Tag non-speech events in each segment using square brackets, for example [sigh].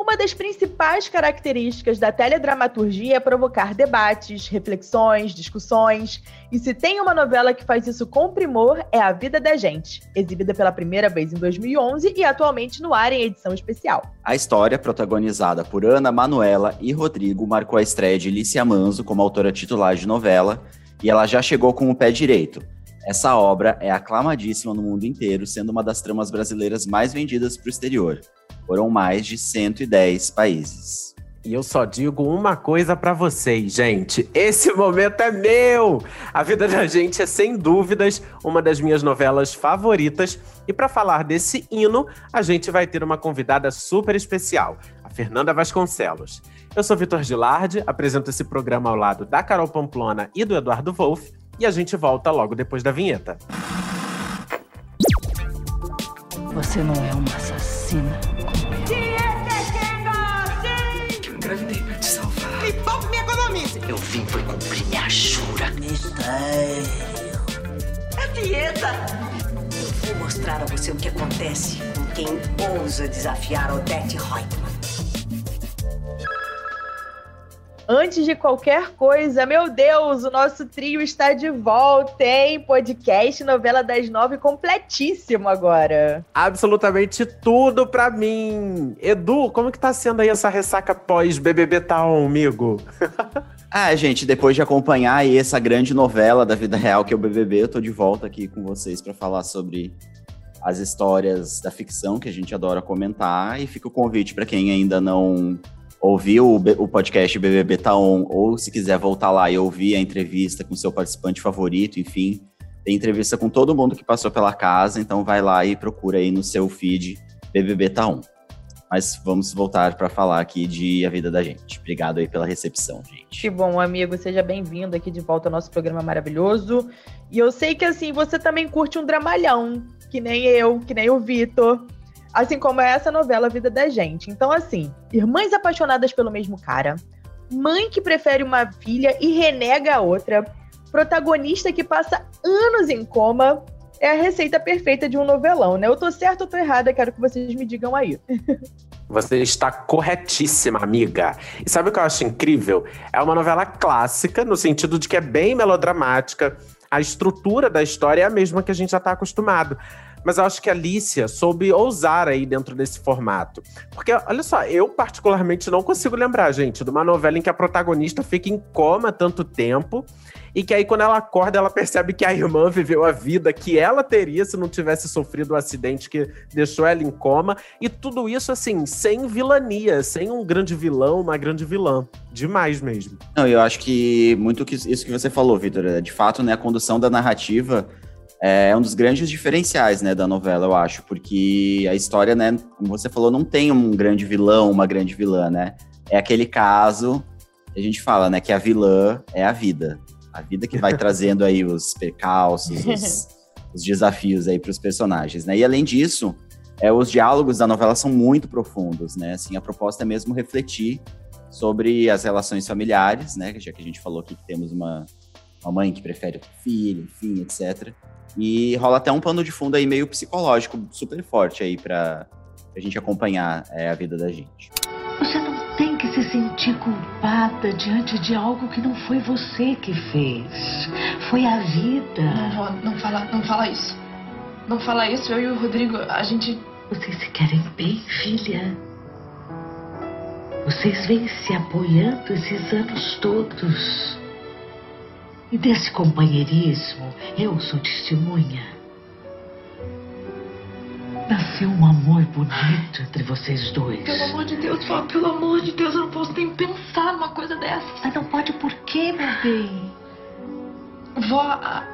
Uma das principais características da teledramaturgia é provocar debates, reflexões, discussões. E se tem uma novela que faz isso com primor, é A Vida da Gente, exibida pela primeira vez em 2011 e atualmente no ar em edição especial. A história, protagonizada por Ana Manuela e Rodrigo, marcou a estreia de Lícia Manzo como autora titular de novela, e ela já chegou com o pé direito. Essa obra é aclamadíssima no mundo inteiro, sendo uma das tramas brasileiras mais vendidas para o exterior. Foram mais de 110 países. E eu só digo uma coisa para vocês, gente. Esse [laughs] momento é meu! A Vida da Gente é, sem dúvidas, uma das minhas novelas favoritas. E para falar desse hino, a gente vai ter uma convidada super especial, a Fernanda Vasconcelos. Eu sou Vitor Gilardi, apresento esse programa ao lado da Carol Pamplona e do Eduardo Wolff. E a gente volta logo depois da vinheta. Você não é uma assassina Mistério. É dieta. Eu vou mostrar a você o que acontece com quem ousa desafiar Odette Reutemann. Antes de qualquer coisa, meu Deus, o nosso trio está de volta, hein? Podcast Novela das Nove completíssimo agora. Absolutamente tudo pra mim. Edu, como que tá sendo aí essa ressaca pós-BBB Town, amigo? [laughs] ah, gente, depois de acompanhar essa grande novela da vida real que é o BBB, eu tô de volta aqui com vocês para falar sobre as histórias da ficção que a gente adora comentar e fica o convite para quem ainda não ouvir o, o podcast BBB Tá On, ou se quiser voltar lá e ouvir a entrevista com seu participante favorito, enfim, tem entrevista com todo mundo que passou pela casa, então vai lá e procura aí no seu feed BBB Tá On. Mas vamos voltar para falar aqui de A Vida da Gente. Obrigado aí pela recepção, gente. Que bom, amigo. Seja bem-vindo aqui de volta ao nosso programa maravilhoso. E eu sei que, assim, você também curte um dramalhão, que nem eu, que nem o Vitor. Assim como é essa novela Vida da Gente. Então, assim, irmãs apaixonadas pelo mesmo cara, mãe que prefere uma filha e renega a outra, protagonista que passa anos em coma, é a receita perfeita de um novelão, né? Eu tô certa ou tô errada, quero que vocês me digam aí. [laughs] Você está corretíssima, amiga. E sabe o que eu acho incrível? É uma novela clássica, no sentido de que é bem melodramática. A estrutura da história é a mesma que a gente já está acostumado. Mas eu acho que a Alicia soube ousar aí dentro desse formato. Porque, olha só, eu particularmente não consigo lembrar, gente, de uma novela em que a protagonista fica em coma tanto tempo e que aí quando ela acorda ela percebe que a irmã viveu a vida que ela teria se não tivesse sofrido o um acidente que deixou ela em coma e tudo isso assim sem vilania, sem um grande vilão, uma grande vilã, demais mesmo. Não, eu acho que muito que isso que você falou, Vitor, é, de fato, né, a condução da narrativa é um dos grandes diferenciais, né, da novela, eu acho, porque a história, né, como você falou, não tem um grande vilão, uma grande vilã, né? É aquele caso a gente fala, né, que a vilã é a vida. A vida que vai trazendo aí os percalços, os, [laughs] os desafios aí para os personagens, né? E além disso, é, os diálogos da novela são muito profundos, né? Assim, a proposta é mesmo refletir sobre as relações familiares, né? Já que a gente falou aqui que temos uma, uma mãe que prefere o filho, enfim, etc. E rola até um pano de fundo aí meio psicológico super forte aí para a gente acompanhar é, a vida da gente. Se sentir culpada diante de algo que não foi você que fez. Foi a vida. Não, não, não fala, não fala isso. Não fala isso. Eu e o Rodrigo, a gente. Vocês se querem bem, filha? Vocês vêm se apoiando esses anos todos. E desse companheirismo eu sou testemunha. Nasceu um amor bonito entre vocês dois. Pelo amor de Deus, Vó, pelo amor de Deus, eu não posso nem pensar numa coisa dessa. Mas não pode por quê, meu bem? Vó, a,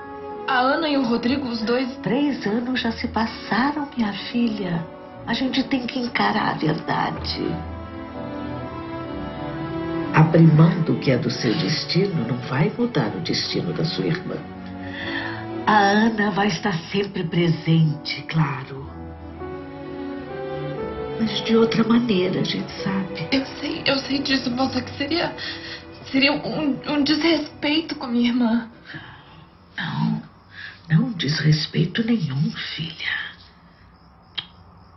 a Ana e o Rodrigo, os dois. Três anos já se passaram, minha filha. A gente tem que encarar a verdade abrir mão do que é do seu destino não vai mudar o destino da sua irmã. A Ana vai estar sempre presente, claro. Mas de outra maneira, a gente sabe. Eu sei, eu sei disso, moça, que seria. Seria um, um desrespeito com minha irmã. Não, não desrespeito nenhum, filha.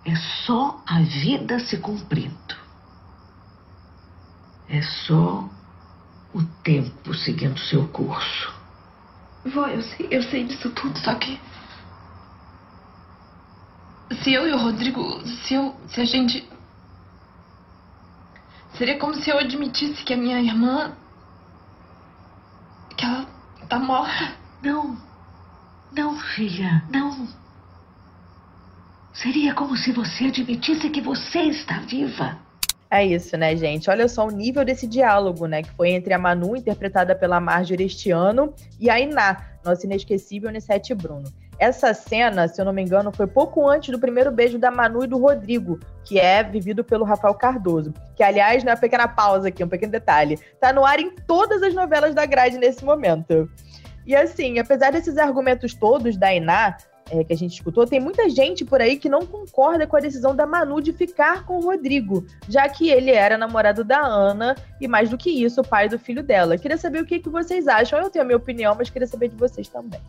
É só a vida se cumprindo. É só o tempo seguindo seu curso. Vó, eu sei, eu sei disso tudo, só que. Se eu e o Rodrigo. Se eu. Se a gente. Seria como se eu admitisse que a minha irmã. que ela tá morta. Não. Não, filha, não. Seria como se você admitisse que você está viva. É isso, né, gente? Olha só o nível desse diálogo, né? Que foi entre a Manu, interpretada pela Marjorie este ano, e a Iná, nossa inesquecível Nissete Bruno. Essa cena, se eu não me engano, foi pouco antes do primeiro beijo da Manu e do Rodrigo, que é vivido pelo Rafael Cardoso. Que, aliás, uma pequena pausa aqui, um pequeno detalhe, tá no ar em todas as novelas da grade nesse momento. E assim, apesar desses argumentos todos da Iná, é, que a gente escutou, tem muita gente por aí que não concorda com a decisão da Manu de ficar com o Rodrigo, já que ele era namorado da Ana e, mais do que isso, o pai do filho dela. Queria saber o que, que vocês acham. Eu tenho a minha opinião, mas queria saber de vocês também.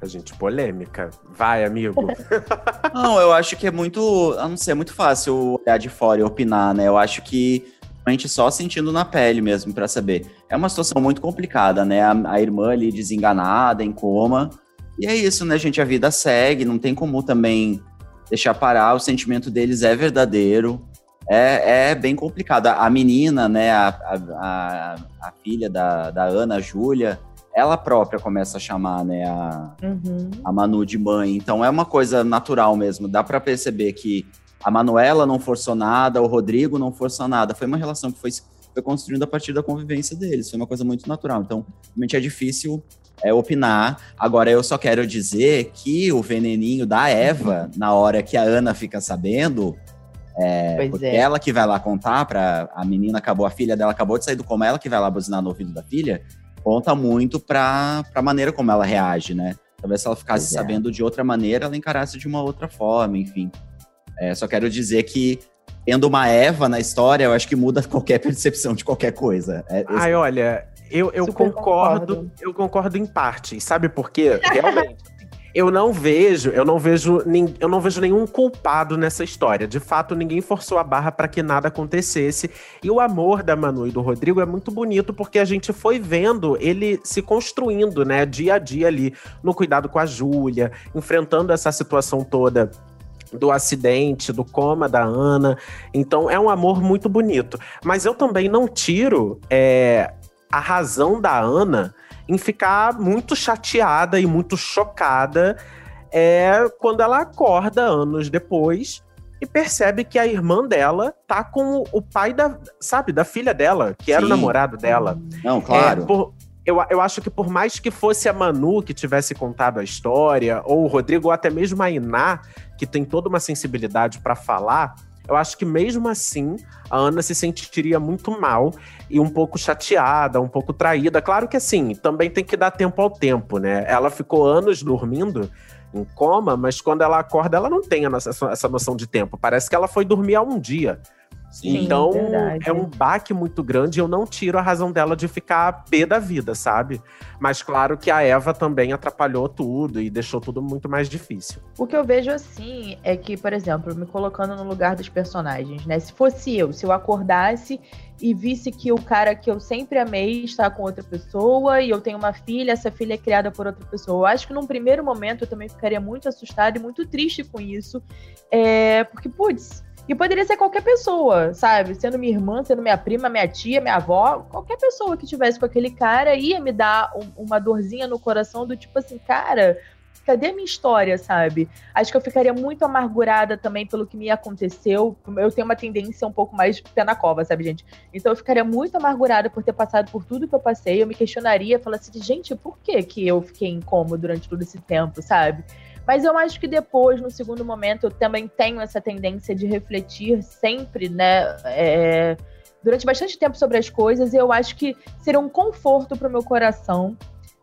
A gente polêmica. Vai, amigo. [laughs] não, eu acho que é muito, eu não sei, é muito fácil olhar de fora e opinar, né? Eu acho que a gente só sentindo na pele mesmo para saber. É uma situação muito complicada, né? A, a irmã ali desenganada, em coma. E é isso, né, gente? A vida segue, não tem como também deixar parar. O sentimento deles é verdadeiro. É, é bem complicado. A menina, né, a, a, a filha da, da Ana, a Júlia, ela própria começa a chamar, né, a, uhum. a Manu de mãe. Então é uma coisa natural mesmo. Dá para perceber que a Manuela não forçou nada, o Rodrigo não forçou nada. Foi uma relação que foi, foi construída a partir da convivência deles. Foi uma coisa muito natural. Então, realmente é difícil é, opinar. Agora, eu só quero dizer que o veneninho da Eva, na hora que a Ana fica sabendo, é, porque é. ela que vai lá contar para a menina acabou, a filha dela acabou de sair do coma, ela que vai lá buzinar no ouvido da filha, conta muito para a maneira como ela reage, né? Talvez se ela ficasse pois é. sabendo é. de outra maneira, ela encarasse de uma outra forma, enfim. É, só quero dizer que tendo uma Eva na história, eu acho que muda [laughs] qualquer percepção de qualquer coisa. É, Ai, olha, eu, eu concordo, concordo, eu concordo em parte. Sabe por quê? Realmente. [laughs] eu não vejo, eu não vejo, eu não vejo nenhum culpado nessa história. De fato, ninguém forçou a barra para que nada acontecesse. E o amor da Manu e do Rodrigo é muito bonito porque a gente foi vendo ele se construindo, né, dia a dia ali, no cuidado com a Júlia, enfrentando essa situação toda do acidente, do coma da Ana. Então é um amor muito bonito. Mas eu também não tiro é, a razão da Ana em ficar muito chateada e muito chocada é quando ela acorda anos depois e percebe que a irmã dela tá com o pai da, sabe, da filha dela, que Sim. era o namorado dela. Não, claro. É, por, eu, eu acho que por mais que fosse a Manu que tivesse contado a história, ou o Rodrigo, ou até mesmo a Iná, que tem toda uma sensibilidade para falar, eu acho que mesmo assim a Ana se sentiria muito mal e um pouco chateada, um pouco traída. Claro que assim, também tem que dar tempo ao tempo, né? Ela ficou anos dormindo em coma, mas quando ela acorda, ela não tem essa noção de tempo. Parece que ela foi dormir há um dia. Sim, então, verdade. é um baque muito grande. Eu não tiro a razão dela de ficar pé da vida, sabe? Mas claro que a Eva também atrapalhou tudo e deixou tudo muito mais difícil. O que eu vejo assim é que, por exemplo, me colocando no lugar dos personagens, né? Se fosse eu, se eu acordasse e visse que o cara que eu sempre amei está com outra pessoa e eu tenho uma filha, essa filha é criada por outra pessoa. Eu acho que num primeiro momento eu também ficaria muito assustada e muito triste com isso. É, porque, putz, e poderia ser qualquer pessoa, sabe? Sendo minha irmã, sendo minha prima, minha tia, minha avó, qualquer pessoa que tivesse com aquele cara ia me dar um, uma dorzinha no coração do tipo assim, cara, cadê a minha história, sabe? Acho que eu ficaria muito amargurada também pelo que me aconteceu. Eu tenho uma tendência um pouco mais pé na cova, sabe, gente? Então eu ficaria muito amargurada por ter passado por tudo que eu passei. Eu me questionaria, falaria assim, gente, por que que eu fiquei incômodo durante todo esse tempo, sabe? Mas eu acho que depois, no segundo momento, eu também tenho essa tendência de refletir sempre, né? É, durante bastante tempo sobre as coisas, e eu acho que seria um conforto para o meu coração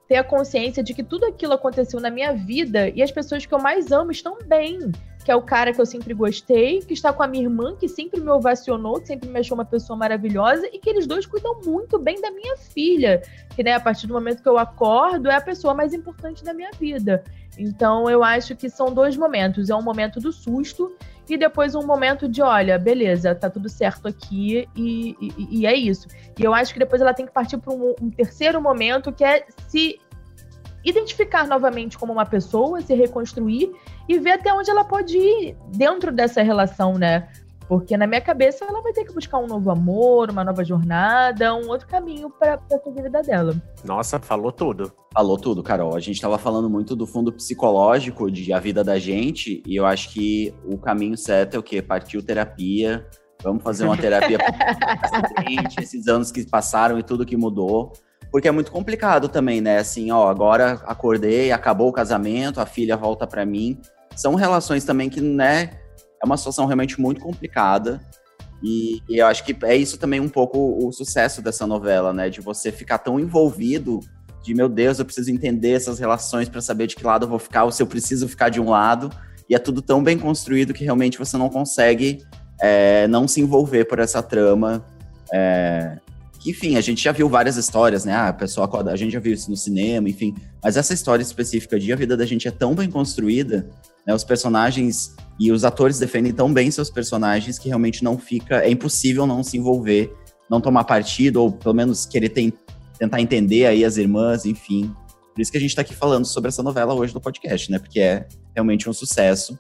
ter a consciência de que tudo aquilo aconteceu na minha vida e as pessoas que eu mais amo estão bem. Que é o cara que eu sempre gostei, que está com a minha irmã, que sempre me ovacionou, que sempre me achou uma pessoa maravilhosa, e que eles dois cuidam muito bem da minha filha, que né, a partir do momento que eu acordo é a pessoa mais importante da minha vida. Então eu acho que são dois momentos. É um momento do susto e depois um momento de, olha, beleza, tá tudo certo aqui e, e, e é isso. E eu acho que depois ela tem que partir para um, um terceiro momento que é se identificar novamente como uma pessoa, se reconstruir e ver até onde ela pode ir dentro dessa relação, né? Porque na minha cabeça ela vai ter que buscar um novo amor, uma nova jornada, um outro caminho para a vida dela. Nossa, falou tudo. Falou tudo, Carol. A gente estava falando muito do fundo psicológico de a vida da gente, e eu acho que o caminho certo é o quê? Partiu terapia. Vamos fazer uma terapia [laughs] para esses anos que passaram e tudo que mudou. Porque é muito complicado também, né? Assim, ó, agora acordei, acabou o casamento, a filha volta para mim. São relações também que, né, é uma situação realmente muito complicada. E, e, eu acho que é isso também um pouco o sucesso dessa novela, né? De você ficar tão envolvido, de meu Deus, eu preciso entender essas relações para saber de que lado eu vou ficar, ou se eu preciso ficar de um lado. E é tudo tão bem construído que realmente você não consegue é, não se envolver por essa trama. É, enfim, a gente já viu várias histórias, né? Ah, a pessoa a gente já viu isso no cinema, enfim. Mas essa história específica de a vida da gente é tão bem construída, né? Os personagens e os atores defendem tão bem seus personagens que realmente não fica. É impossível não se envolver, não tomar partido, ou pelo menos querer tem, tentar entender aí as irmãs, enfim. Por isso que a gente está aqui falando sobre essa novela hoje no podcast, né? Porque é realmente um sucesso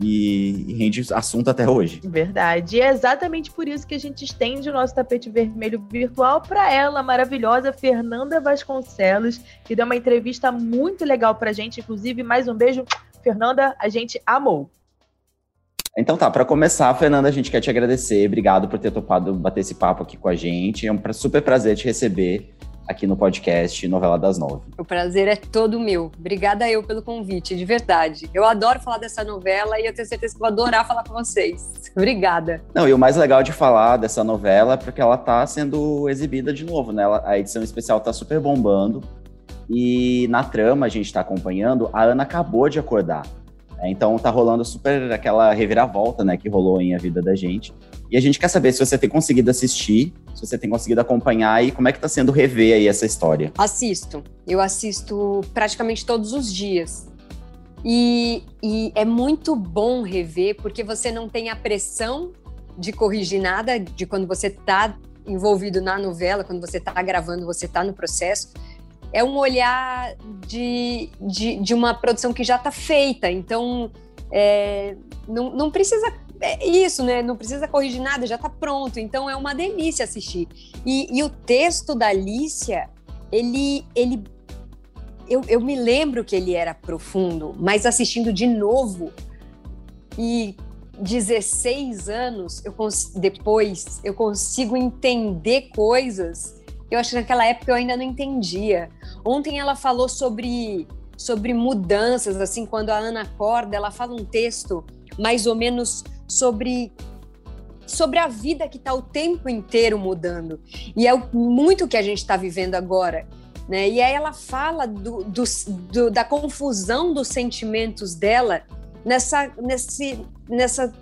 e, rende assunto até hoje. Verdade. E é exatamente por isso que a gente estende o nosso tapete vermelho virtual para ela, maravilhosa Fernanda Vasconcelos, que deu uma entrevista muito legal para a gente. Inclusive, mais um beijo, Fernanda, a gente amou. Então tá, para começar, Fernanda, a gente quer te agradecer. Obrigado por ter topado bater esse papo aqui com a gente. É um super prazer te receber aqui no podcast Novela das Nove. O prazer é todo meu. Obrigada eu pelo convite, de verdade. Eu adoro falar dessa novela e eu tenho certeza que vou adorar falar com vocês. Obrigada. Não, e o mais legal de falar dessa novela é porque ela tá sendo exibida de novo, né? a edição especial tá super bombando. E na trama a gente está acompanhando, a Ana acabou de acordar. É, então tá rolando super aquela reviravolta, né, que rolou em A Vida da Gente. E a gente quer saber se você tem conseguido assistir, se você tem conseguido acompanhar e como é que tá sendo rever aí essa história. Assisto. Eu assisto praticamente todos os dias. E, e é muito bom rever, porque você não tem a pressão de corrigir nada de quando você tá envolvido na novela, quando você tá gravando, você tá no processo é um olhar de, de, de uma produção que já está feita. Então, é, não, não precisa. É isso, né? Não precisa corrigir nada, já está pronto. Então, é uma delícia assistir. E, e o texto da Alicia, ele. ele eu, eu me lembro que ele era profundo, mas assistindo de novo e 16 anos eu depois eu consigo entender coisas eu acho que naquela época eu ainda não entendia. Ontem ela falou sobre, sobre mudanças, assim, quando a Ana acorda, ela fala um texto mais ou menos sobre sobre a vida que está o tempo inteiro mudando. E é muito que a gente está vivendo agora. Né? E aí ela fala do, do, do, da confusão dos sentimentos dela nessa, nesse, nessa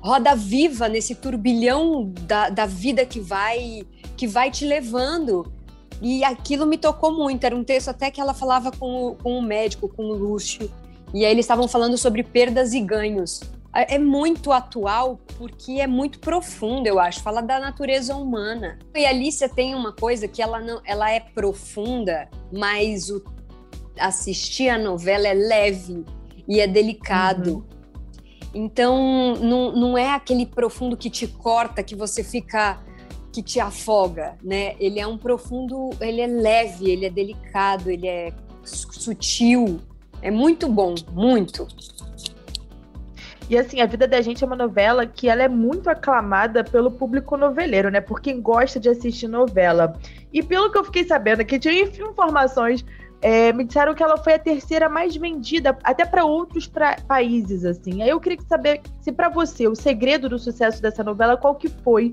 roda viva, nesse turbilhão da, da vida que vai que vai te levando. E aquilo me tocou muito. Era um texto até que ela falava com o, com o médico, com o Lúcio. E aí eles estavam falando sobre perdas e ganhos. É, é muito atual porque é muito profundo, eu acho. Fala da natureza humana. E a Alicia tem uma coisa que ela não, ela é profunda, mas o assistir a novela é leve e é delicado. Uhum. Então, não, não é aquele profundo que te corta, que você fica que te afoga, né? Ele é um profundo, ele é leve, ele é delicado, ele é sutil. É muito bom, muito. E assim, A Vida da Gente é uma novela que ela é muito aclamada pelo público noveleiro, né? Por quem gosta de assistir novela. E pelo que eu fiquei sabendo, que tinha informações, é, me disseram que ela foi a terceira mais vendida, até para outros pra, países, assim. Aí eu queria saber se para você o segredo do sucesso dessa novela, qual que foi?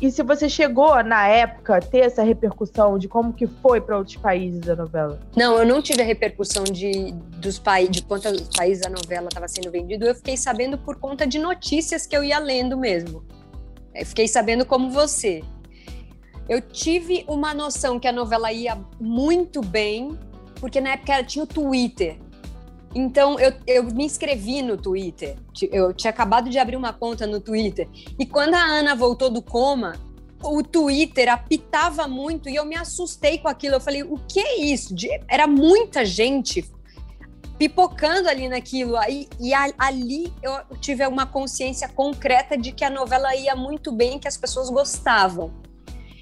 E se você chegou na época ter essa repercussão de como que foi para outros países a novela? Não, eu não tive a repercussão de dos países, de quantos países a novela estava sendo vendida. Eu fiquei sabendo por conta de notícias que eu ia lendo mesmo. Eu fiquei sabendo como você. Eu tive uma noção que a novela ia muito bem, porque na época tinha o Twitter. Então, eu, eu me inscrevi no Twitter. Eu tinha acabado de abrir uma conta no Twitter. E quando a Ana voltou do coma, o Twitter apitava muito e eu me assustei com aquilo. Eu falei, o que é isso? De, era muita gente pipocando ali naquilo. Aí, e a, ali eu tive uma consciência concreta de que a novela ia muito bem, que as pessoas gostavam.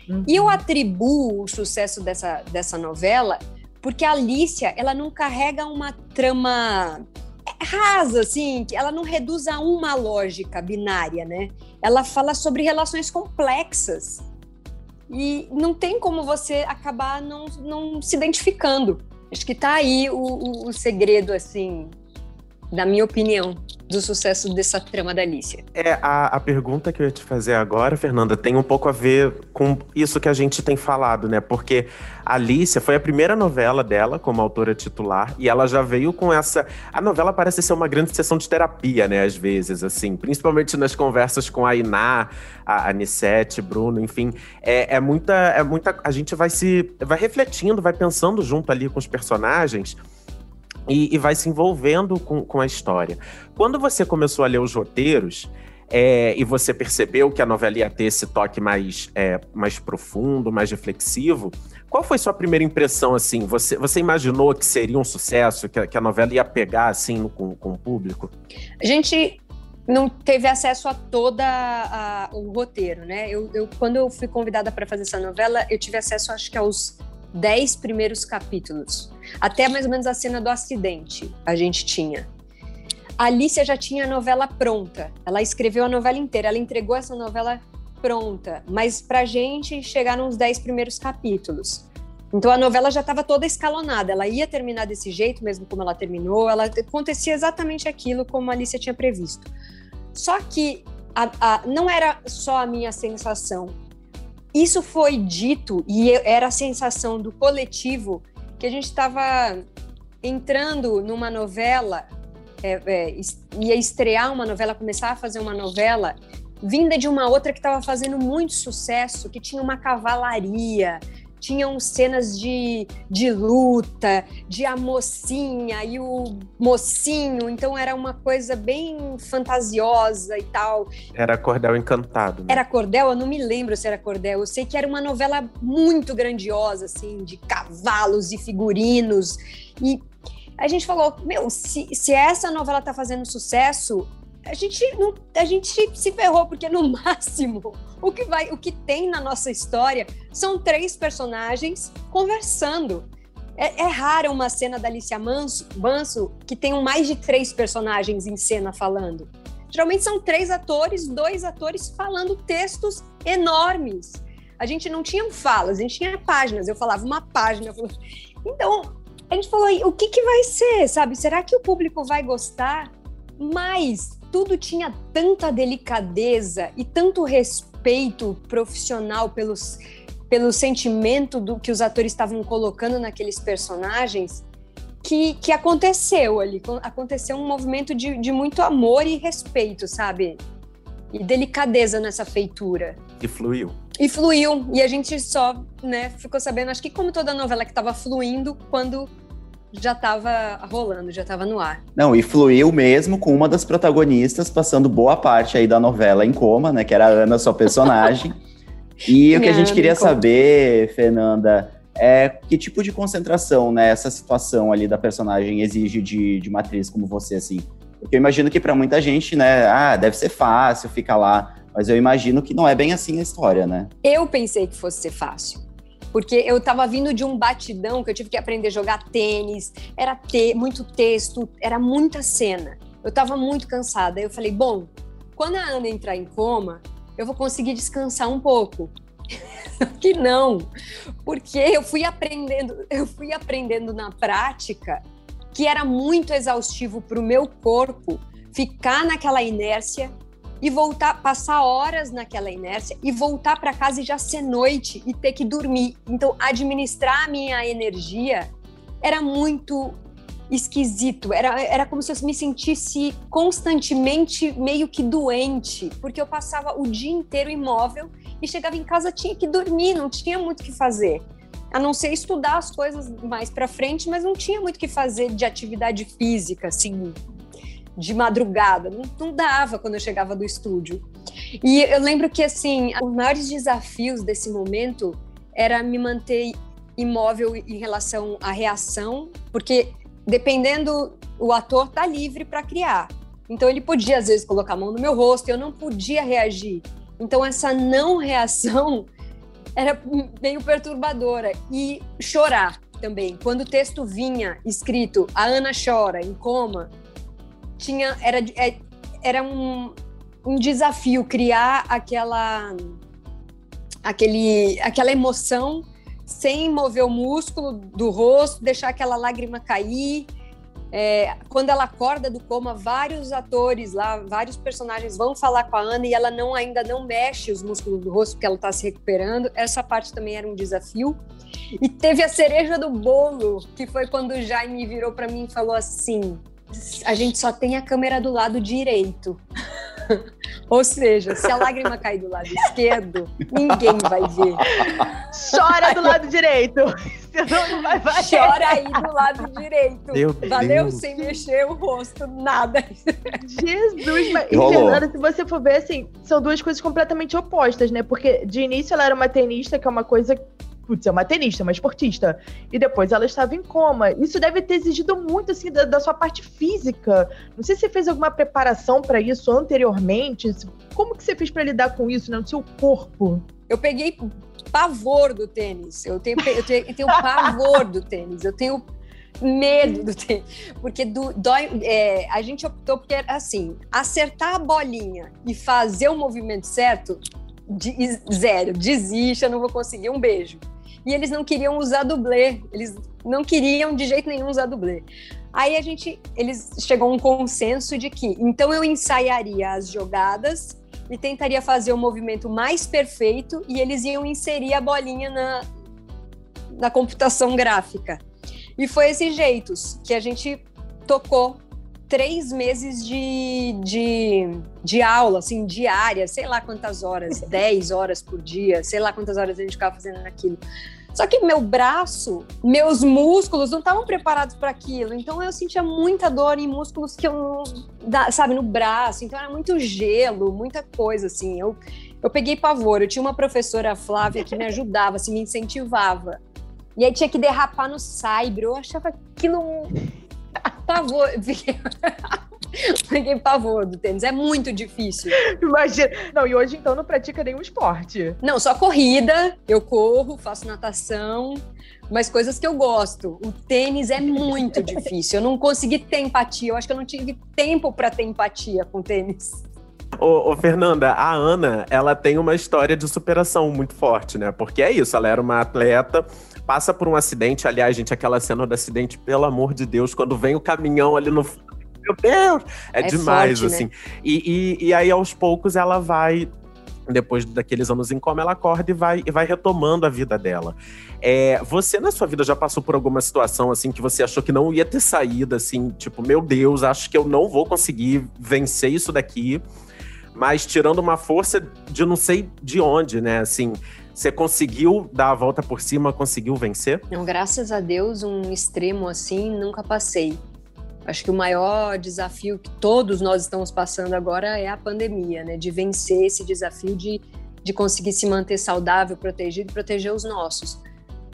Uhum. E eu atribuo o sucesso dessa, dessa novela porque a Alicia, ela não carrega uma trama rasa, assim, ela não reduz a uma lógica binária, né? Ela fala sobre relações complexas. E não tem como você acabar não, não se identificando. Acho que tá aí o, o, o segredo, assim, da minha opinião do sucesso dessa trama da Alicia. É, a, a pergunta que eu ia te fazer agora, Fernanda, tem um pouco a ver com isso que a gente tem falado, né? Porque a Alicia foi a primeira novela dela como autora titular e ela já veio com essa. A novela parece ser uma grande sessão de terapia, né? Às vezes, assim, principalmente nas conversas com a Iná, a Anissete, Bruno, enfim. É, é muita. É muita. A gente vai se. vai refletindo, vai pensando junto ali com os personagens e, e vai se envolvendo com, com a história. Quando você começou a ler os roteiros, é, e você percebeu que a novela ia ter esse toque mais, é, mais profundo, mais reflexivo, qual foi sua primeira impressão, assim? Você, você imaginou que seria um sucesso, que, que a novela ia pegar, assim, com, com o público? A gente não teve acesso a toda o roteiro, né? Eu, eu, quando eu fui convidada para fazer essa novela, eu tive acesso, acho que aos dez primeiros capítulos. Até mais ou menos a cena do acidente a gente tinha. A Alicia já tinha a novela pronta. Ela escreveu a novela inteira. Ela entregou essa novela pronta. Mas pra gente chegar nos dez primeiros capítulos. Então a novela já estava toda escalonada. Ela ia terminar desse jeito, mesmo como ela terminou. Ela acontecia exatamente aquilo como a Alicia tinha previsto. Só que a, a, não era só a minha sensação. Isso foi dito e era a sensação do coletivo que a gente estava entrando numa novela, é, é, ia estrear uma novela, começar a fazer uma novela vinda de uma outra que estava fazendo muito sucesso, que tinha uma cavalaria, tinham cenas de, de luta, de a mocinha e o mocinho, então era uma coisa bem fantasiosa e tal. Era Cordel Encantado. Né? Era Cordel, eu não me lembro se era Cordel, eu sei que era uma novela muito grandiosa, assim, de cavalos e figurinos, e a gente falou, meu, se, se essa novela tá fazendo sucesso, a gente não, a gente se ferrou porque no [laughs] máximo o que vai, o que tem na nossa história são três personagens conversando. É, é rara uma cena da Alicia Manso, Manso que tenham mais de três personagens em cena falando. Geralmente são três atores, dois atores falando textos enormes. A gente não tinha falas, a gente tinha páginas. Eu falava uma página. Então, a gente falou, o que, que vai ser, sabe? Será que o público vai gostar? Mas tudo tinha tanta delicadeza e tanto respeito profissional pelos, pelo sentimento do que os atores estavam colocando naqueles personagens que, que aconteceu ali. Aconteceu um movimento de, de muito amor e respeito, sabe? E delicadeza nessa feitura. E fluiu. E fluiu. E a gente só né, ficou sabendo, acho que como toda novela que estava fluindo, quando já estava rolando, já estava no ar. Não, e fluiu mesmo com uma das protagonistas passando boa parte aí da novela em coma, né? Que era a Ana, sua personagem. [laughs] e o que a gente queria saber, Fernanda, é que tipo de concentração, né, essa situação ali da personagem exige de, de uma atriz como você, assim? Porque eu imagino que para muita gente, né, ah, deve ser fácil ficar lá, mas eu imagino que não é bem assim a história, né? Eu pensei que fosse ser fácil porque eu estava vindo de um batidão que eu tive que aprender a jogar tênis, era muito texto, era muita cena. Eu estava muito cansada. Eu falei, bom, quando a Ana entrar em coma, eu vou conseguir descansar um pouco. [laughs] que não, porque eu fui aprendendo, eu fui aprendendo na prática que era muito exaustivo para o meu corpo ficar naquela inércia e voltar, passar horas naquela inércia e voltar para casa e já ser noite e ter que dormir. Então, administrar a minha energia era muito esquisito. Era, era como se eu me sentisse constantemente meio que doente, porque eu passava o dia inteiro imóvel e chegava em casa tinha que dormir, não tinha muito o que fazer. a não ser estudar as coisas mais para frente, mas não tinha muito o que fazer de atividade física, assim, de madrugada. Não, não, dava quando eu chegava do estúdio. E eu lembro que, assim, os maiores desafios desse momento era me manter imóvel em relação à reação, porque dependendo, o ator tá livre para criar. Então ele podia às vezes colocar a mão no meu rosto, eu não podia reagir. Então essa não reação [laughs] era meio perturbadora e chorar também. Quando o texto vinha escrito a Ana chora em coma, tinha era é, era um, um desafio criar aquela aquele aquela emoção sem mover o músculo do rosto, deixar aquela lágrima cair. É, quando ela acorda do coma, vários atores lá, vários personagens vão falar com a Ana e ela não ainda não mexe os músculos do rosto porque ela está se recuperando. Essa parte também era um desafio. E teve a cereja do bolo, que foi quando o Jaime virou para mim e falou assim: a gente só tem a câmera do lado direito. [laughs] Ou seja, se a lágrima cair do lado esquerdo, ninguém vai ver. Chora do lado direito. [laughs] Senão não vai valer. Chora aí do lado direito. Meu Valeu? Deus. Sem mexer o rosto, nada. Jesus, mas Fernanda, se você for ver, assim, são duas coisas completamente opostas, né? Porque de início ela era uma tenista, que é uma coisa putz, é uma tenista, uma esportista. E depois ela estava em coma. Isso deve ter exigido muito, assim, da, da sua parte física. Não sei se você fez alguma preparação para isso anteriormente. Como que você fez para lidar com isso, né, no seu corpo? Eu peguei pavor do tênis. Eu tenho, eu tenho, eu tenho pavor do tênis. Eu tenho medo do tênis. Porque do, dói, é, a gente optou porque, assim, acertar a bolinha e fazer o movimento certo, de, zero, desiste, eu não vou conseguir um beijo e eles não queriam usar dublê, eles não queriam de jeito nenhum usar dublê. Aí a gente, eles chegou a um consenso de que, então eu ensaiaria as jogadas e tentaria fazer o movimento mais perfeito e eles iam inserir a bolinha na, na computação gráfica. E foi esses jeitos que a gente tocou três meses de, de, de aula, assim, diária, sei lá quantas horas, [laughs] 10 horas por dia, sei lá quantas horas a gente ficava fazendo naquilo. Só que meu braço, meus músculos não estavam preparados para aquilo. Então eu sentia muita dor em músculos que eu não, sabe, no braço. Então era muito gelo, muita coisa assim. Eu, eu peguei pavor. Eu tinha uma professora Flávia que me ajudava, assim, me incentivava. E aí tinha que derrapar no saibro. Eu achava aquilo um pavor. Peguei [laughs] pavor do tênis. É muito difícil. Imagina. Não, e hoje então não pratica nenhum esporte. Não, só corrida. Eu corro, faço natação, mas coisas que eu gosto. O tênis é muito [laughs] difícil. Eu não consegui ter empatia. Eu acho que eu não tive tempo para ter empatia com tênis. Ô, ô, Fernanda, a Ana, ela tem uma história de superação muito forte, né? Porque é isso, ela era uma atleta, passa por um acidente. Aliás, gente, aquela cena do acidente, pelo amor de Deus, quando vem o caminhão ali no meu Deus! É, é demais, forte, assim. Né? E, e, e aí, aos poucos, ela vai depois daqueles anos em coma, ela acorda e vai, e vai retomando a vida dela. É, você, na sua vida, já passou por alguma situação, assim, que você achou que não ia ter saída, assim, tipo, meu Deus, acho que eu não vou conseguir vencer isso daqui, mas tirando uma força de não sei de onde, né, assim... Você conseguiu dar a volta por cima, conseguiu vencer? Não, graças a Deus, um extremo assim nunca passei. Acho que o maior desafio que todos nós estamos passando agora é a pandemia, né? De vencer esse desafio de, de conseguir se manter saudável, protegido e proteger os nossos.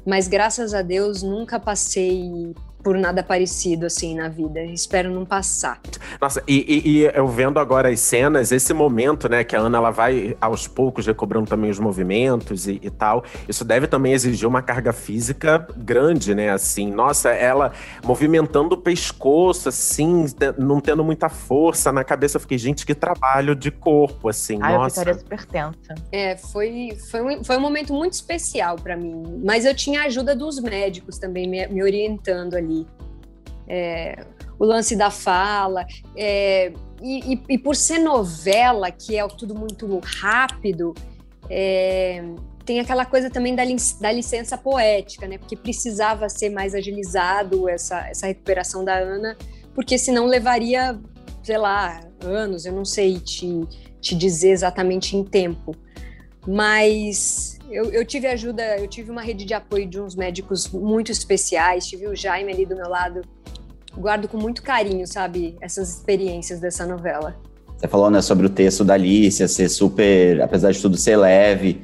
Mas graças a Deus nunca passei por nada parecido assim na vida. Espero não passar. Nossa, e, e, e, eu vendo agora as cenas, esse momento, né, que a Ana ela vai aos poucos recobrando também os movimentos e, e, tal. Isso deve também exigir uma carga física grande, né? Assim, nossa, ela movimentando o pescoço, assim, não tendo muita força na cabeça. Eu fiquei, gente, que trabalho de corpo, assim. Ai, nossa. a super tensa. É, foi, foi, um, foi um momento muito especial para mim. Mas eu tinha a ajuda dos médicos também me, me orientando ali ali. É, o lance da fala. É, e, e, e, por ser novela, que é tudo muito rápido, é, tem aquela coisa também da, da, licença poética, né? Porque precisava ser mais agilizado essa, essa recuperação da Ana, porque senão levaria, sei lá, anos, eu não sei te, te dizer exatamente em tempo. Mas Eu, eu, tive ajuda, eu tive uma rede de apoio de uns médicos muito especiais, tive o Jaime ali do meu lado. Guardo com muito carinho, sabe, essas experiências dessa novela. Você falou, né, sobre o texto da Alicia ser super, apesar de tudo ser leve,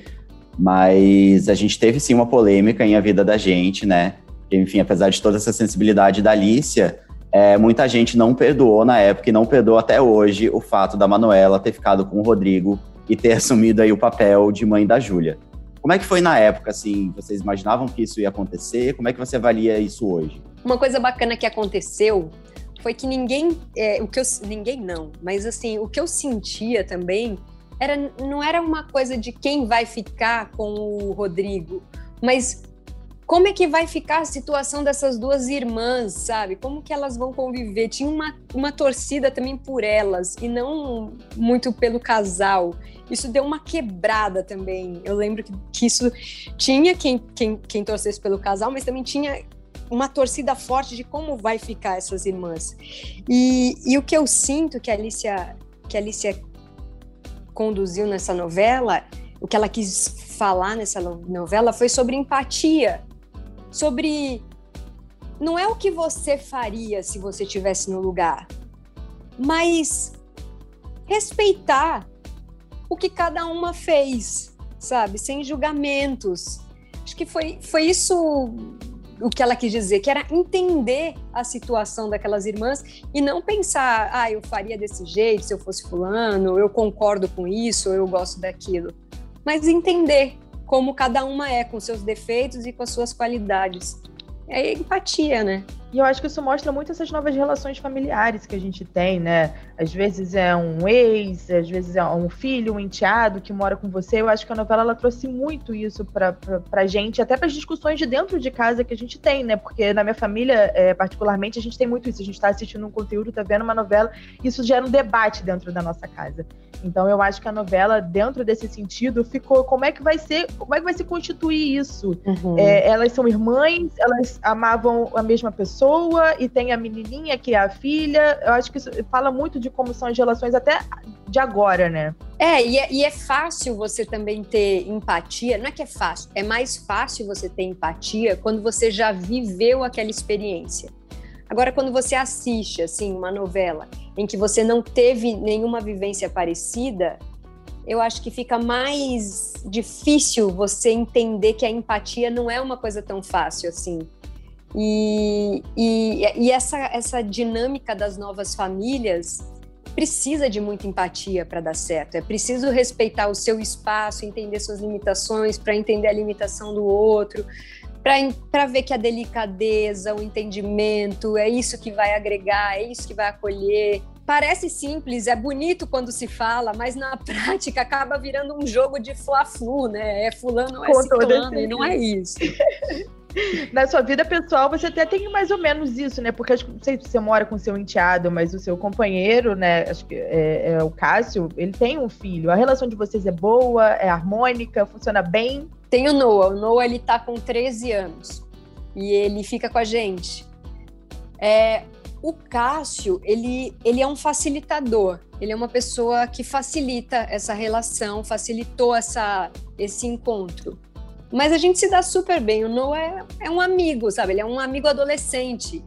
mas a gente teve sim uma polêmica em A Vida da Gente, né? Enfim, apesar de toda essa sensibilidade da Alicia, é, muita gente não perdoou na época e não perdoou até hoje o fato da Manuela ter ficado com o Rodrigo e ter [laughs] assumido aí o papel de mãe da Júlia. Como é que foi na época, assim? Vocês imaginavam que isso ia acontecer? Como é que você avalia isso hoje? Uma coisa bacana que aconteceu foi que ninguém, é, o que eu, ninguém não, mas assim, o que eu sentia também era, não era uma coisa de quem vai ficar com o Rodrigo, mas como é que vai ficar a situação dessas duas irmãs, sabe? Como que elas vão conviver? Tinha uma, uma torcida também por elas e não muito pelo casal. Isso deu uma quebrada também. Eu lembro que, que isso tinha quem, quem, quem torcesse pelo casal, mas também tinha uma torcida forte de como vai ficar essas irmãs. E, e o que eu sinto que a Alicia, que a Alicia conduziu nessa novela, o que ela quis falar nessa novela foi sobre empatia sobre não é o que você faria se você estivesse no lugar, mas respeitar o que cada uma fez, sabe? Sem julgamentos. Acho que foi, foi isso o que ela quis dizer, que era entender a situação daquelas irmãs e não pensar, ah, eu faria desse jeito se eu fosse fulano, eu concordo com isso, eu gosto daquilo. Mas entender como cada uma é, com seus defeitos e com as suas qualidades. É empatia, né? E eu acho que isso mostra muito essas novas relações familiares que a gente tem, né? Às vezes é um ex, às vezes é um filho, um enteado que mora com você. Eu acho que a novela ela trouxe muito isso pra, pra, pra gente, até para as discussões de dentro de casa que a gente tem, né? Porque na minha família, é, particularmente, a gente tem muito isso. A gente tá assistindo um conteúdo, tá vendo uma novela, isso gera um debate dentro da nossa casa. Então eu acho que a novela, dentro desse sentido, ficou como é que vai ser, como é que vai se constituir isso? Uhum. É, elas são irmãs, elas amavam a mesma pessoa e tem a menininha que é a filha. Eu acho que isso fala muito de como são as relações até de agora, né? É e, é, e é fácil você também ter empatia. Não é que é fácil, é mais fácil você ter empatia quando você já viveu aquela experiência. Agora, quando você assiste assim uma novela em que você não teve nenhuma vivência parecida, eu acho que fica mais difícil você entender que a empatia não é uma coisa tão fácil assim. E, e, e essa, essa dinâmica das novas famílias precisa de muita empatia para dar certo. É preciso respeitar o seu espaço, entender suas limitações, para entender a limitação do outro, para ver que a delicadeza, o entendimento, é isso que vai agregar, é isso que vai acolher. Parece simples, é bonito quando se fala, mas na [laughs] prática acaba virando um jogo de fla-flu, né? É fulano, é ciclano, e não é isso. [laughs] [laughs] na sua vida pessoal, você até tem mais ou menos isso, né? Porque não sei se você mora com seu enteado, mas o seu companheiro, né? Acho que é, é, o Cássio, ele tem um filho. A relação de vocês é boa, é harmônica, funciona bem? Tem o Noah. O Noah, ele tá com 13 anos. E ele fica com a gente. É, o Cássio, ele, ele é um facilitador. Ele é uma pessoa que facilita essa relação, facilitou essa, esse encontro. Mas a gente se dá super bem. O Noah é, é um amigo, sabe? Ele é um amigo adolescente.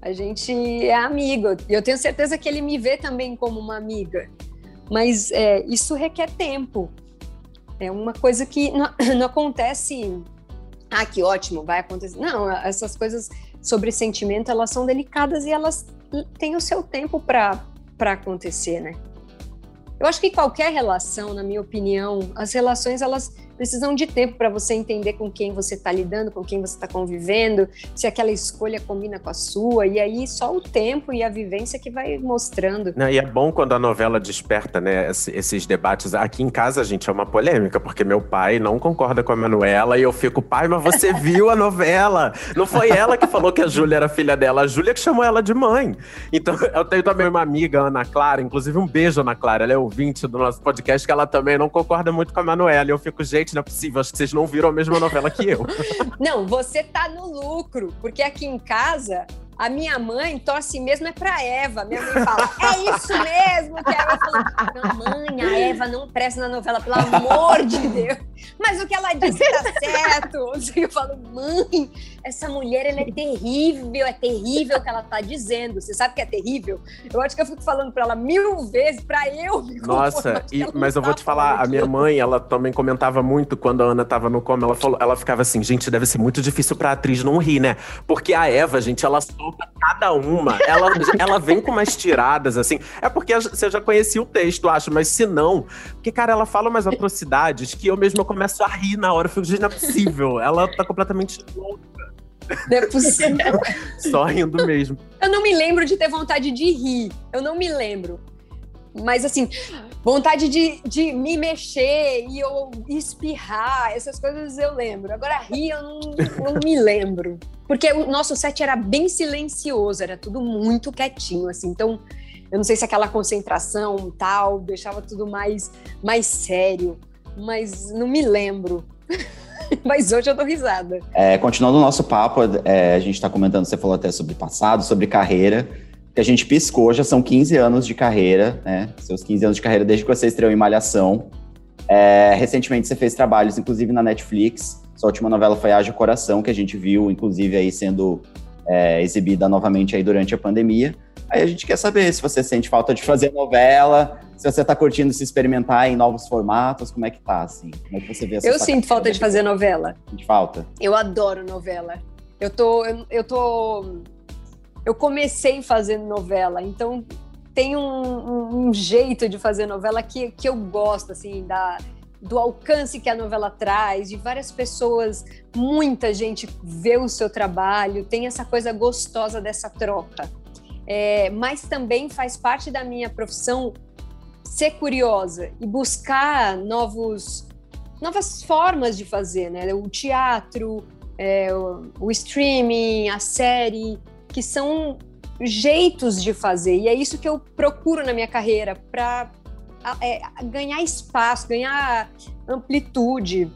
A gente é amigo. E eu tenho certeza que ele me vê também como uma amiga. Mas é, isso requer tempo. É uma coisa que não, [coughs] não acontece. Ah, que ótimo, vai acontecer. Não, essas coisas sobre sentimento, elas são delicadas e elas têm o seu tempo para acontecer, né? Eu acho que qualquer relação, na minha opinião, as relações elas precisam de tempo para você entender com quem você está lidando, com quem você está convivendo, se aquela escolha combina com a sua, e aí só o tempo e a vivência que vai mostrando. Não, e é bom quando a novela desperta, né, esses debates. Aqui em casa, a gente, é uma polêmica, porque meu pai não concorda com a Manuela, e eu fico, pai, mas você [laughs] viu a novela? Não foi ela que falou que a Júlia era filha dela, a Júlia que chamou ela de mãe. Então, eu tenho também uma amiga, Ana Clara, inclusive um beijo, Ana Clara, ela é ouvinte do nosso podcast, que ela também não concorda muito com a Manuela, e eu fico, gente, gente, não é possível. Acho que vocês não viram a mesma novela que eu. [laughs] não, você tá no lucro, porque aqui em casa a minha mãe torce mesmo é pra Eva. Minha mãe fala, é isso mesmo que a Eva falou. Não, mãe, a Eva não presta na novela, pelo amor de Deus. mas o que ela disse tá certo. Eu falo, mãe, essa mulher ela é terrível, é terrível o que ela tá dizendo. Você sabe que é terrível? Eu acho que eu fico falando para ela mil vezes para eu me Nossa, e, mas eu vou te falar, a minha mãe, ela também comentava muito quando a Ana tava no coma, ela falou, ela ficava assim, gente, deve ser muito difícil pra atriz não rir, né? Porque a Eva, gente, ela solta cada uma, ela, ela vem com umas tiradas, assim. É porque você já conhecia o texto, acho, mas se não, porque, cara, ela fala umas atrocidades que eu mesmo começo a rir na hora, eu fico, gente, não é possível, ela tá completamente louca. Não é possível. [laughs] Só rindo mesmo. Eu não me lembro de ter vontade de rir. Eu não me lembro. Mas assim, vontade de, de me mexer e eu espirrar, essas coisas eu lembro. Agora rir eu não, não me lembro. Porque o nosso set era bem silencioso, era tudo muito quietinho, assim. Então, eu não sei se aquela concentração tal deixava tudo mais, mais sério, mas não me lembro. [laughs] [laughs] Mas hoje eu dou risada. É, continuando o nosso papo, é, a gente está comentando, você falou até sobre passado, sobre carreira, que a gente piscou, já são 15 anos de carreira, né? Seus 15 anos de carreira desde que você estreou em Malhação. É, recentemente você fez trabalhos, inclusive na Netflix. Sua última novela foi o Coração, que a gente viu, inclusive, aí sendo é, exibida novamente aí durante a pandemia. Aí a gente quer saber se você sente falta de fazer novela, se você está curtindo se experimentar em novos formatos, como é que tá, assim? Como é que você vê essa Eu sinto falta de fazer novela. De falta? Eu adoro novela. Eu tô, eu, eu tô, eu comecei fazendo novela, então tem um, um, um, jeito de fazer novela que, que eu gosto, assim, da, do alcance que a novela traz, de várias pessoas, muita gente vê o seu trabalho, tem essa coisa gostosa dessa troca. É, mas também faz parte da minha profissão ser curiosa e buscar novos, novas formas de fazer, né? O teatro, é, o, o streaming, a série, que são jeitos de fazer. E é isso que eu procuro na minha carreira, para é, ganhar espaço, ganhar amplitude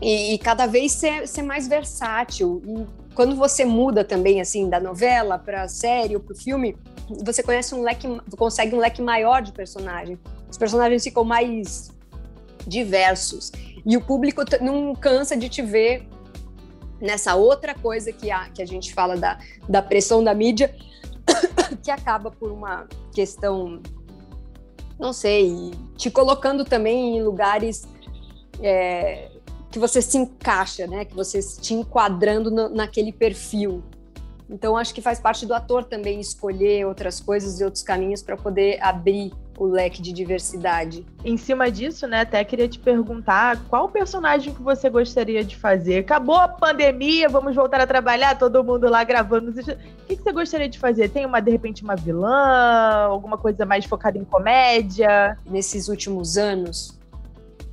e, e cada vez ser, ser, mais versátil. E quando você muda também, assim, da novela para a série ou para o filme, você conhece um leque, consegue um leque maior de personagens. Os personagens ficam mais diversos. E o público não cansa de te ver nessa outra coisa que a, que a gente fala da, da pressão da mídia, [coughs] que acaba por uma questão, não sei, te colocando também em lugares é, que você se encaixa, né? Que você te enquadrando no, naquele perfil. Então, acho que faz parte do ator também escolher outras coisas e outros caminhos para poder abrir o leque de diversidade. Em cima disso, né, até queria te perguntar qual personagem que você gostaria de fazer? Acabou a pandemia, vamos voltar a trabalhar, todo mundo lá gravando. O que, que você gostaria de fazer? Tem uma, de repente, uma vilã, alguma coisa mais focada em comédia? Nesses últimos anos,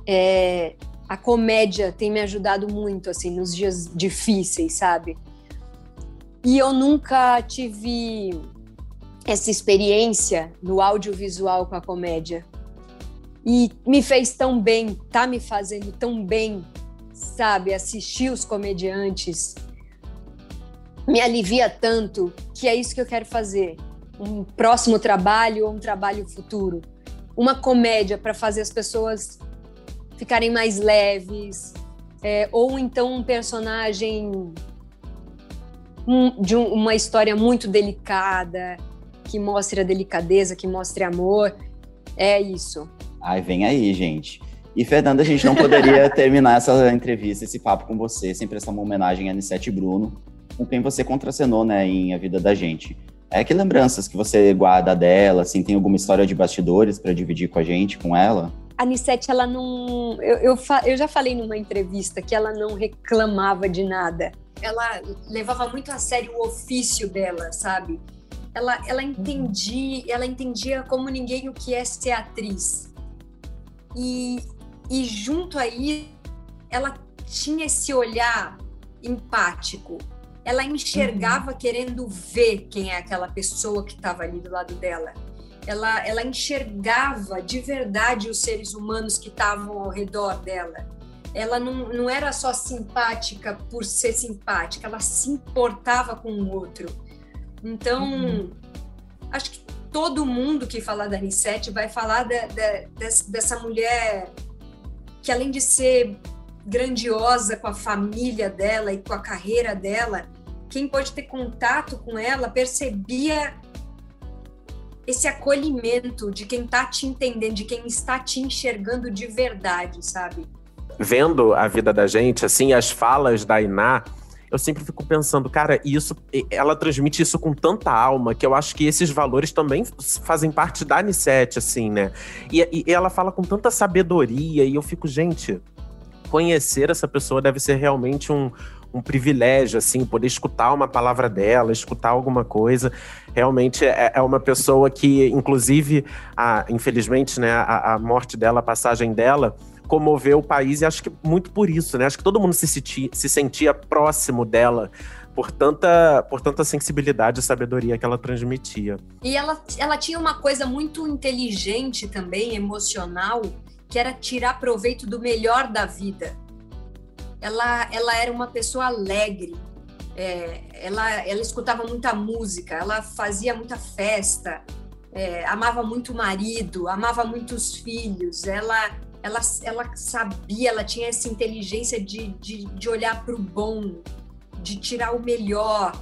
é, a comédia tem me ajudado muito, assim, nos dias difíceis, sabe? E eu nunca tive essa experiência no audiovisual com a comédia. E me fez tão bem, tá me fazendo tão bem, sabe? Assistir os comediantes me alivia tanto que é isso que eu quero fazer. Um próximo trabalho ou um trabalho futuro. Uma comédia para fazer as pessoas ficarem mais leves, é, ou então um personagem um, de um, uma história muito delicada, que mostre a delicadeza, que mostre amor. É isso. Ai, vem aí, gente. E, Fernanda, a gente não poderia [laughs] terminar essa entrevista, esse papo com você, sem prestar uma homenagem a Anissete Bruno, com quem você contracenou, né, em A Vida da Gente. É, que lembranças que você guarda dela, assim, tem alguma história de bastidores para dividir com a gente, com ela? A Anissete, ela não... Eu, eu, eu já falei numa entrevista que ela não reclamava de nada ela levava muito a sério o ofício dela, sabe? Ela, ela entendia, ela entendia como ninguém o que é ser atriz. E, e junto aí, ela tinha esse olhar empático. Ela enxergava uhum. querendo ver quem é aquela pessoa que estava ali do lado dela. Ela, ela enxergava de verdade os seres humanos que estavam ao redor dela ela não, não era só simpática por ser simpática, ela se importava com o outro. Então, uhum. acho que todo mundo que falar da Anissete vai falar de, de, dessa mulher que, além de ser grandiosa com a família dela e com a carreira dela, quem pode ter contato com ela percebia esse acolhimento de quem está te entendendo, de quem está te enxergando de verdade, sabe? Vendo a vida da gente, assim, as falas da Iná, eu sempre fico pensando, cara, isso, ela transmite isso com tanta alma que eu acho que esses valores também fazem parte da Anissete, assim, né? E, e ela fala com tanta sabedoria e eu fico, gente, conhecer essa pessoa deve ser realmente um, um privilégio, assim, poder escutar uma palavra dela, escutar alguma coisa. Realmente é, é uma pessoa que, inclusive, a, infelizmente, né, a, a, morte dela, a passagem dela, comoveu o país e acho que muito por isso, né? Acho que todo mundo se sentia, se sentia próximo dela por tanta, por tanta sensibilidade e sabedoria que ela transmitia. E ela, ela tinha uma coisa muito inteligente também, emocional, que era tirar proveito do melhor da vida ela, ela era uma pessoa alegre, é, ela, ela escutava muita música, ela fazia muita festa, é, amava muito o marido, amava muito os filhos, ela, ela, ela sabia, ela tinha essa inteligência de, de, de olhar para o bom, de tirar o melhor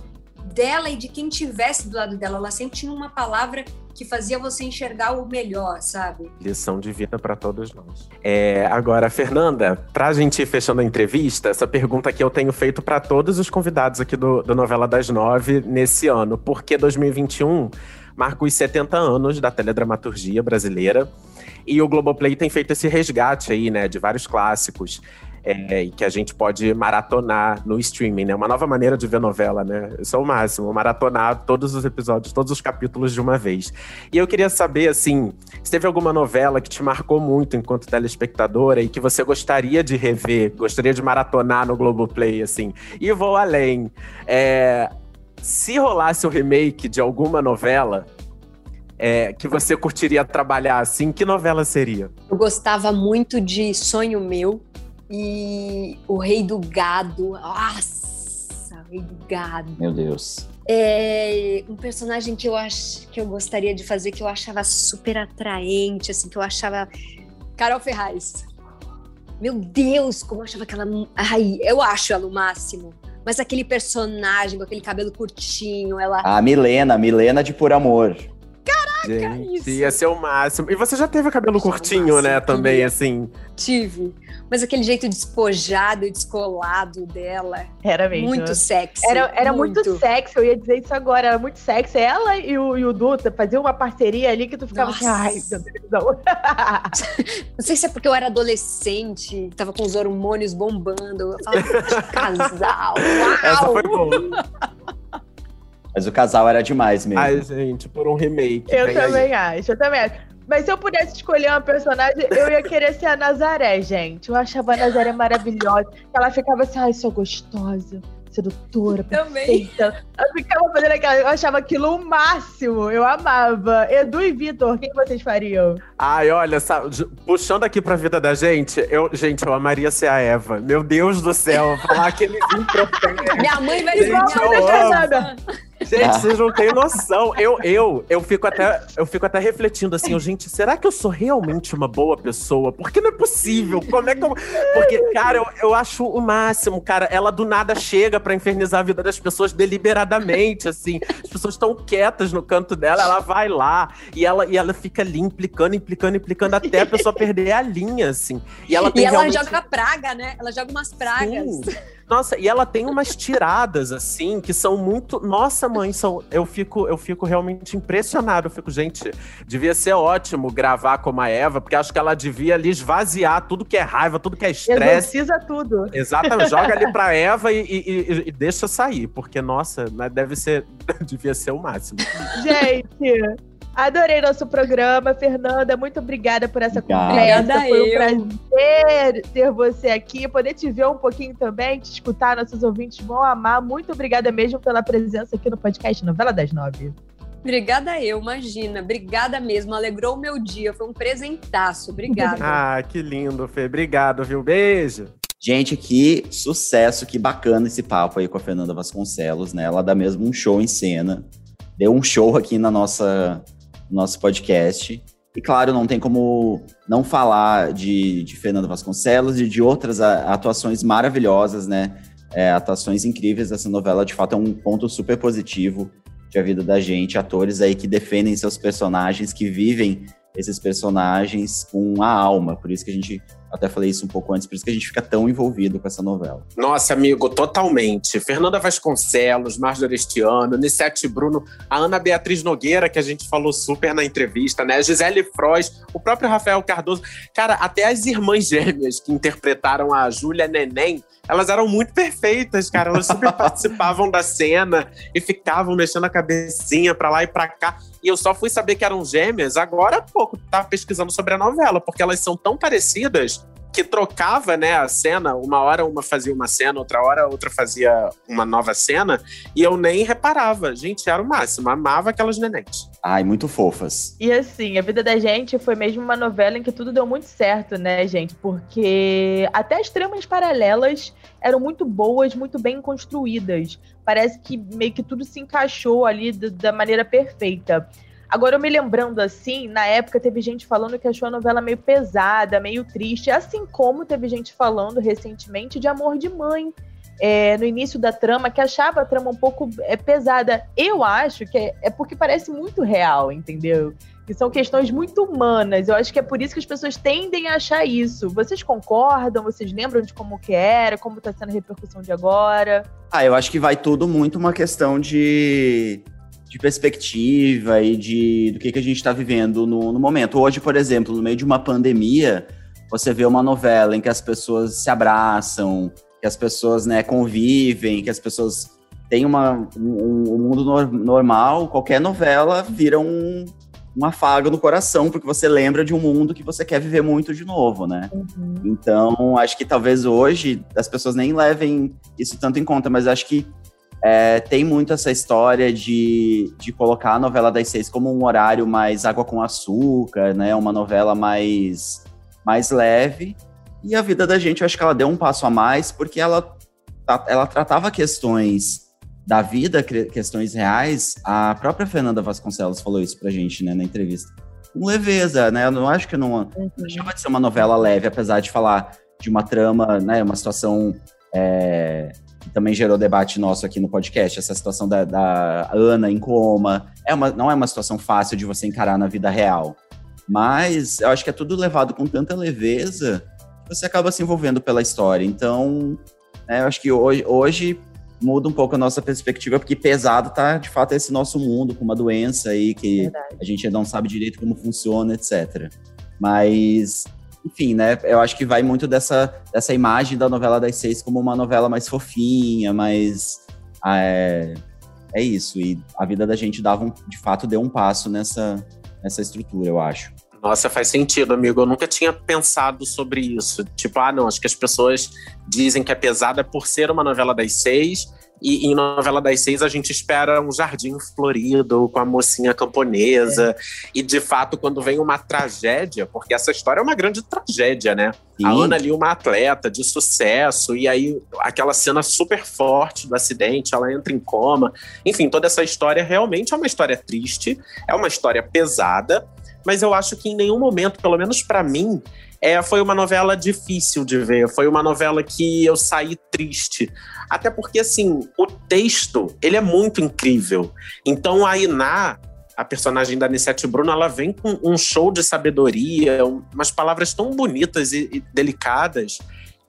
dela e de quem tivesse do lado dela. Ela sempre tinha uma palavra que fazia você enxergar o melhor, sabe? Lição de vida para todos nós. É, agora, Fernanda, para a gente ir fechando a entrevista, essa pergunta que eu tenho feito para todos os convidados aqui do, do Novela das Nove nesse ano. Por que 2021 marca os 70 anos da teledramaturgia brasileira? E o Globoplay tem feito esse resgate aí, né, de vários clássicos é, e que a gente pode maratonar no streaming, né? Uma nova maneira de ver novela, né? Isso é o máximo, maratonar todos os episódios, todos os capítulos de uma vez. E eu queria saber, assim, se teve alguma novela que te marcou muito enquanto telespectadora e que você gostaria de rever, gostaria de maratonar no Globoplay, assim. E vou além. É, se rolasse o remake de alguma novela, é, que você curtiria trabalhar assim, que novela seria? Eu gostava muito de Sonho Meu, e o Rei do Gado. Nossa, o Rei do Gado. Meu Deus. É um personagem que eu acho que eu gostaria de fazer, que eu achava super atraente, assim, que eu achava. Carol Ferraz. Meu Deus, como eu achava aquela. Ai, eu acho ela o máximo. Mas aquele personagem com aquele cabelo curtinho, ela. A Milena, Milena de Por Amor. [laughs] Caraca, Gente, isso. Ia ser o máximo. E você já teve cabelo curtinho, né, também, assim? Tive mas aquele jeito despojado e descolado dela. Era mesmo. Muito sexy. Era, era muito. muito sexy, eu ia dizer isso agora. Era muito sexy. Ela e o, e o Duta faziam uma parceria ali que tu ficava Nossa. assim, ai, meu Deus, não. [laughs] não sei se é porque eu era adolescente, tava com os hormônios bombando. Eu falava, [laughs] casal. Uau! Essa foi boa. Mas o casal era demais mesmo. Ai, gente, por um remake. Eu também aí. acho, eu também acho. Mas se eu pudesse escolher uma personagem, eu ia querer ser a Nazaré, gente. Eu achava a Nazaré maravilhosa. Ela ficava assim, ai, sou gostosa, sedutora, perfeita. Eu ficava fazendo aquela, eu achava aquilo o máximo. Eu amava. Edu e Vitor, o que vocês fariam? Ai, olha, sabe, puxando aqui pra vida da gente, eu, gente, eu amaria ser a Eva. Meu Deus do céu, falar aquele vinho [laughs] Minha mãe vai dizer, minha Gente, vocês não têm noção. Eu, eu, eu, fico até, eu fico até refletindo assim, gente, será que eu sou realmente uma boa pessoa? Porque não é possível. Como é que eu. Porque, cara, eu, eu acho o máximo, cara. Ela do nada chega para infernizar a vida das pessoas deliberadamente, assim. As pessoas estão quietas no canto dela, ela vai lá e ela, e ela fica ali implicando, implicando, implicando até a pessoa perder a linha, assim. E ela, e ela realmente... joga praga, né? Ela joga umas pragas. Sim. Nossa, e ela tem umas tiradas, assim, que são muito. Nossa, mãe, são... eu, fico, eu fico realmente impressionado. Eu fico, gente, devia ser ótimo gravar como a Eva, porque acho que ela devia ali esvaziar tudo que é raiva, tudo que é estresse. Precisa tudo. Exatamente, joga ali pra [laughs] Eva e, e, e, deixa sair, porque, nossa, né, deve ser. [laughs] devia ser o máximo. Gente. Adorei nosso programa. Fernanda, muito obrigada por essa conversa. Foi um prazer ter você aqui, poder te ver um pouquinho também, te escutar. Nossos ouvintes vão amar. Muito obrigada mesmo pela presença aqui no podcast Novela das Nove. Obrigada eu, imagina. Obrigada mesmo. Alegrou o meu dia. Foi um presentaço. Obrigada. [laughs] ah, que lindo, Fê. Obrigado, viu? Beijo. Gente, que sucesso, que bacana esse papo aí com a Fernanda Vasconcelos, né? Ela dá mesmo um show em cena. Deu um show aqui na nossa nosso podcast. E claro, não tem como não falar de, de Fernando Vasconcelos e de outras atuações maravilhosas, né? É, atuações incríveis dessa novela, de fato, é um ponto super positivo de a vida da gente. Atores aí que defendem seus personagens, que vivem esses personagens com a alma. Por isso que a gente até falei isso um pouco antes, por isso que a gente fica tão envolvido com essa novela. Nossa, amigo, totalmente. Fernanda Vasconcelos, Márcio Arestiano, Nissete Bruno, a Ana Beatriz Nogueira, que a gente falou super na entrevista, né? Gisele Frois, o próprio Rafael Cardoso. Cara, até as irmãs gêmeas que interpretaram a Júlia Neném, elas eram muito perfeitas, cara. Elas super [laughs] participavam da cena e ficavam mexendo a cabecinha pra lá e pra cá. E eu só fui saber que eram gêmeas agora há pouco, tava pesquisando sobre a novela, porque elas são tão parecidas que trocava, né, a cena. Uma hora uma fazia uma cena, outra hora outra fazia uma nova cena, e eu nem reparava. Gente, era o máximo, amava aquelas nenéns. Ai, muito fofas. E assim, a vida da gente foi mesmo uma novela em que tudo deu muito certo, né, gente? Porque até as tramas paralelas eram muito boas, muito bem construídas. Parece que meio que tudo se encaixou ali da maneira perfeita. Agora, eu me lembrando assim, na época teve gente falando que achou a novela meio pesada, meio triste, assim como teve gente falando recentemente de Amor de Mãe. É, no início da trama, que achava a trama um pouco é, pesada. Eu acho que é, é porque parece muito real, entendeu? Que são questões muito humanas. Eu acho que é por isso que as pessoas tendem a achar isso. Vocês concordam? Vocês lembram de como que era? Como está sendo a repercussão de agora? Ah, eu acho que vai tudo muito uma questão de de perspectiva e de do que, que a gente está vivendo no, no, momento. Hoje, por exemplo, no meio de uma pandemia, você vê uma novela em que as pessoas se abraçam, que as pessoas né, convivem, que as pessoas têm uma, um, um mundo no, normal, qualquer novela vira um, um afago no coração, porque você lembra de um mundo que você quer viver muito de novo, né? Uhum. Então, acho que talvez hoje as pessoas nem levem isso tanto em conta, mas acho que é, tem muito essa história de, de colocar a novela das seis como um horário mais água com açúcar, né? Uma novela mais, mais leve. E a vida da gente, eu acho que ela deu um passo a mais, porque ela, ela tratava questões da vida, questões reais. A própria Fernanda Vasconcelos falou isso pra gente, né, na entrevista. Com leveza, né? Eu não acho que não, uhum. não chama de ser uma novela leve, apesar de falar de uma trama, né? Uma situação é, que também gerou debate nosso aqui no podcast, essa situação da, da Ana em coma. É uma, não é uma situação fácil de você encarar na vida real. Mas eu acho que é tudo levado com tanta leveza que você acaba se envolvendo pela história. Então, é, eu acho que hoje, hoje muda um pouco a nossa perspectiva, porque pesado tá, de fato, esse nosso mundo com uma doença aí que Verdade. a gente não sabe direito como funciona, etc. Mas enfim, né? Eu acho que vai muito dessa, dessa imagem da novela das seis como uma novela mais fofinha, mais. É, é isso. E a vida da gente dava um, de fato deu um passo nessa, nessa estrutura, eu acho. Nossa, faz sentido, amigo. Eu nunca tinha pensado sobre isso. Tipo, ah, não, acho que as pessoas dizem que é pesada por ser uma novela das seis e em novela das seis a gente espera um jardim florido com a mocinha camponesa. É. E de fato, quando vem uma tragédia, porque essa história é uma grande tragédia, né? Sim. A Ana ali, uma atleta de sucesso, e aí aquela cena super forte do acidente, ela entra em coma. Enfim, toda essa história realmente é uma história triste, é uma história pesada, mas eu acho que em nenhum momento, pelo menos para mim, é, foi uma novela difícil de ver. Foi uma novela que eu saí triste. Até porque, assim, o texto, ele é muito incrível. Então, a Iná, a personagem da Anissete Bruno, ela vem com um show de sabedoria, umas palavras tão bonitas e, e delicadas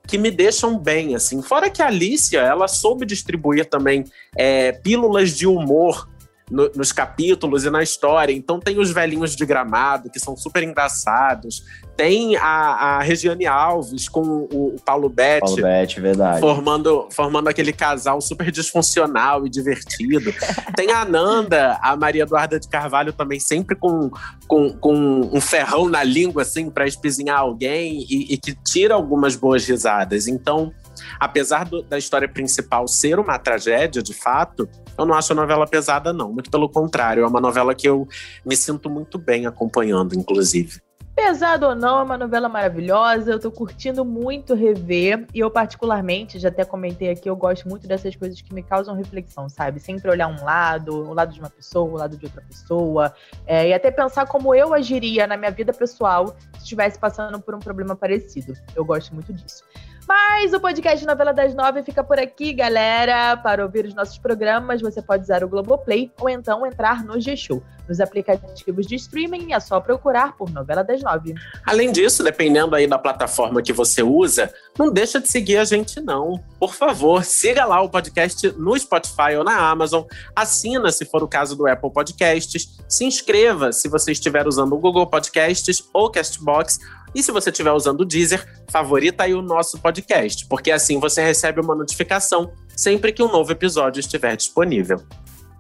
que me deixam bem, assim. Fora que a Alicia, ela soube distribuir também é, pílulas de humor no, nos capítulos e na história. Então tem os velhinhos de gramado, que são super engraçados. Tem a, a Regiane Alves com o, o Paulo Betti. Paulo Betti, verdade. Formando, formando aquele casal super disfuncional e divertido. [laughs] Tem a Ananda, a Maria Eduarda de Carvalho também, sempre com, com, com um ferrão na língua, assim, para espizinhar alguém e, e que tira algumas boas risadas. Então, apesar do, da história principal ser uma tragédia, de fato, eu não acho a novela pesada, não. Muito pelo contrário, é uma novela que eu me sinto muito bem acompanhando, inclusive. Pesado ou não, é uma novela maravilhosa. Eu tô curtindo muito rever. E eu, particularmente, já até comentei aqui, eu gosto muito dessas coisas que me causam reflexão, sabe? Sempre olhar um lado, o lado de uma pessoa, o lado de outra pessoa. É, e até pensar como eu agiria na minha vida pessoal se estivesse passando por um problema parecido. Eu gosto muito disso. Mas o podcast Novela das Nove fica por aqui, galera. Para ouvir os nossos programas, você pode usar o Globoplay ou então entrar no G-Show. Nos aplicativos de streaming é só procurar por Novela das Nove. Além disso, dependendo aí da plataforma que você usa, não deixa de seguir a gente não. Por favor, siga lá o podcast no Spotify ou na Amazon, assina se for o caso do Apple Podcasts, se inscreva se você estiver usando o Google Podcasts ou Castbox e se você estiver usando o Deezer, favorita aí o nosso podcast, porque assim você recebe uma notificação sempre que um novo episódio estiver disponível.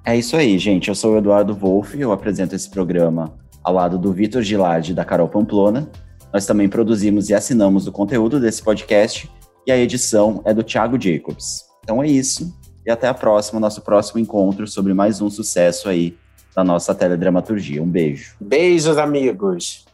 É isso aí, gente. Eu sou o Eduardo Wolff, eu apresento esse programa ao lado do Vitor Gilardi e da Carol Pamplona. Nós também produzimos e assinamos o conteúdo desse podcast e a edição é do Thiago Jacobs. Então é isso. E até a próxima, nosso próximo encontro sobre mais um sucesso aí da nossa teledramaturgia. Um beijo. Beijos, amigos.